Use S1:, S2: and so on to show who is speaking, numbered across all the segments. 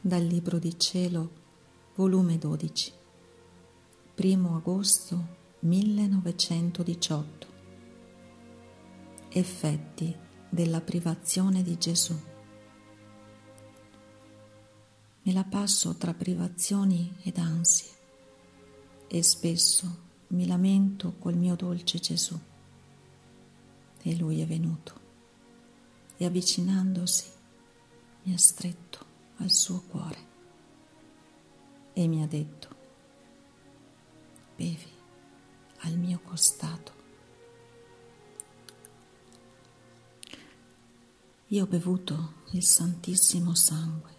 S1: Dal Libro di Cielo, volume 12, 1 agosto 1918. Effetti della privazione di Gesù. Me la passo tra privazioni ed ansie e spesso mi lamento col mio dolce Gesù. E lui è venuto e avvicinandosi mi ha stretto al suo cuore e mi ha detto, bevi al mio costato. Io ho bevuto il santissimo sangue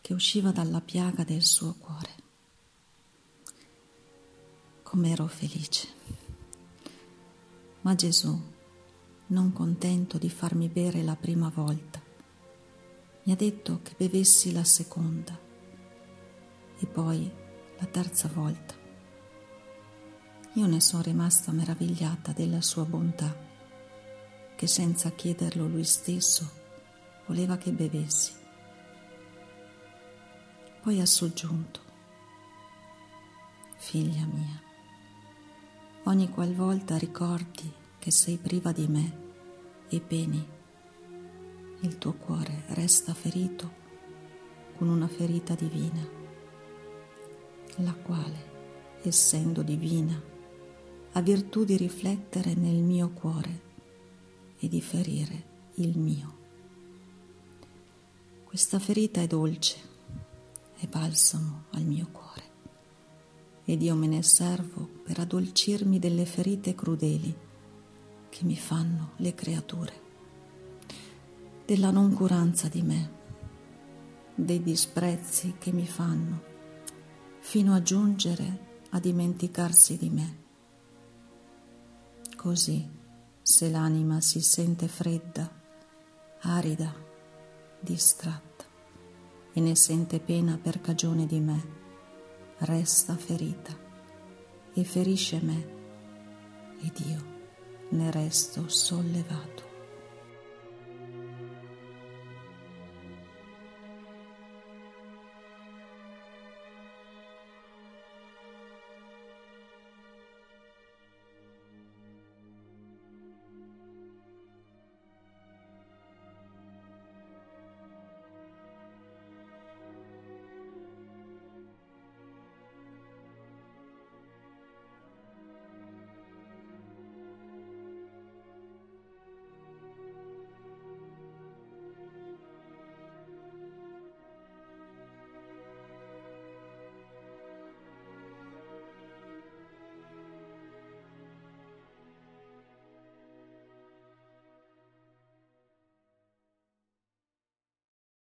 S1: che usciva dalla piaga del suo cuore. Com'ero felice. Ma Gesù non contento di farmi bere la prima volta, mi ha detto che bevessi la seconda e poi la terza volta. Io ne sono rimasta meravigliata della sua bontà, che senza chiederlo lui stesso voleva che bevessi. Poi ha soggiunto, figlia mia, ogni qualvolta ricordi che sei priva di me e peni, il tuo cuore resta ferito con una ferita divina, la quale, essendo divina, ha virtù di riflettere nel mio cuore e di ferire il mio. Questa ferita è dolce, è balsamo al mio cuore ed io me ne servo per addolcirmi delle ferite crudeli che mi fanno le creature, della noncuranza di me, dei disprezzi che mi fanno, fino a giungere a dimenticarsi di me. Così, se l'anima si sente fredda, arida, distratta e ne sente pena per cagione di me, resta ferita e ferisce me ed io ne resto sollevato.